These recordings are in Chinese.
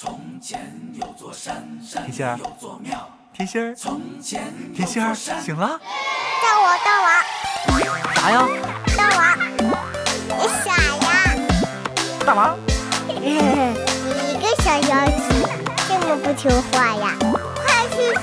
从前有座山，山甜心儿有座庙。甜心儿，从前有甜心儿，座山，醒了？大王，大王，啥呀？大王，你傻呀？大王，你一个小妖精，这么不听话呀？快去寻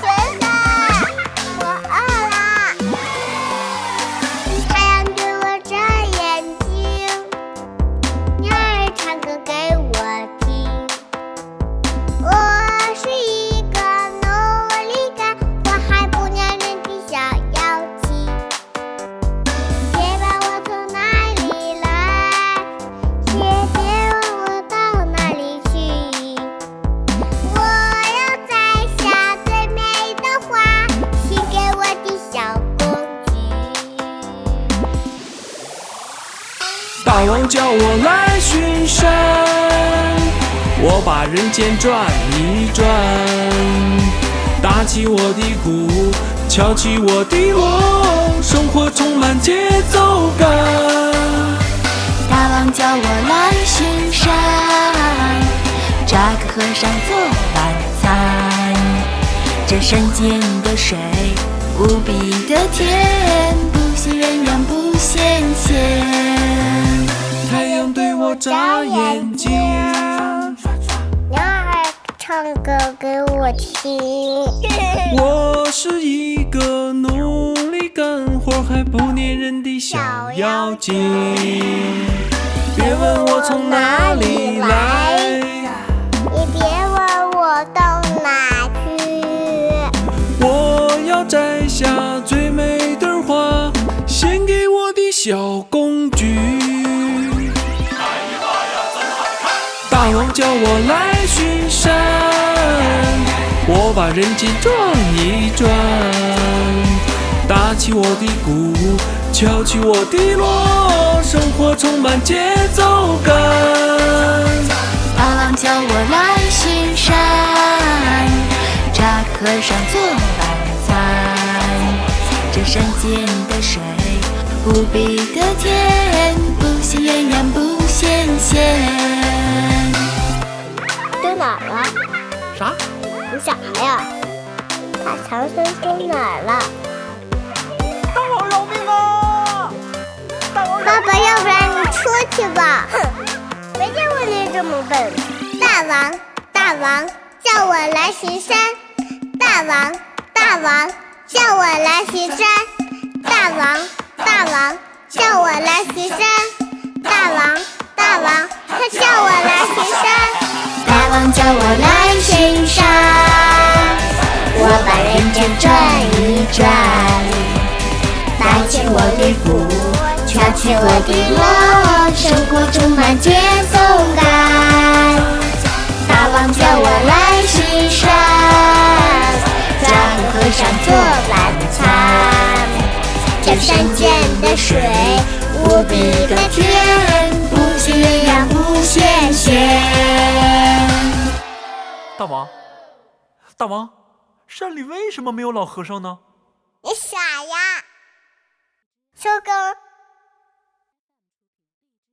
大王叫我来巡山，我把人间转一转，打起我的鼓，敲起我的锣，生活充满节奏感。大王叫我来巡山，扎个和尚做晚餐。这山间的水无比的甜，不羡鸳鸯不眨眼睛，鸟儿唱歌给我听。我是一个努力干活还不粘人的小妖精。别问我从哪里来。也别问我到哪去。我要摘下最美的花，献给我的小公大王叫我来巡山，我把人间转一转，打起我的鼓，敲起我的锣，生活充满节奏感。大王叫我来巡山，扎个和尚做晚餐。这山间的水无比的甜，哪儿了？啥？你啥呀？把唐僧丢哪儿了？大王饶命啊！大王饶爸爸，要不然你出去吧。哼，没见过你这么笨。大王，大王，叫我来巡山。大王，大王，叫我来巡山。大王，大王，叫我来巡山。我来巡山，我把人间转一转，打起我的鼓，敲起我的锣，生活充满节奏感。大王叫我来巡山，抓个和尚做晚餐。这山间的水无比的大王，大王，山里为什么没有老和尚呢？你傻呀！收工。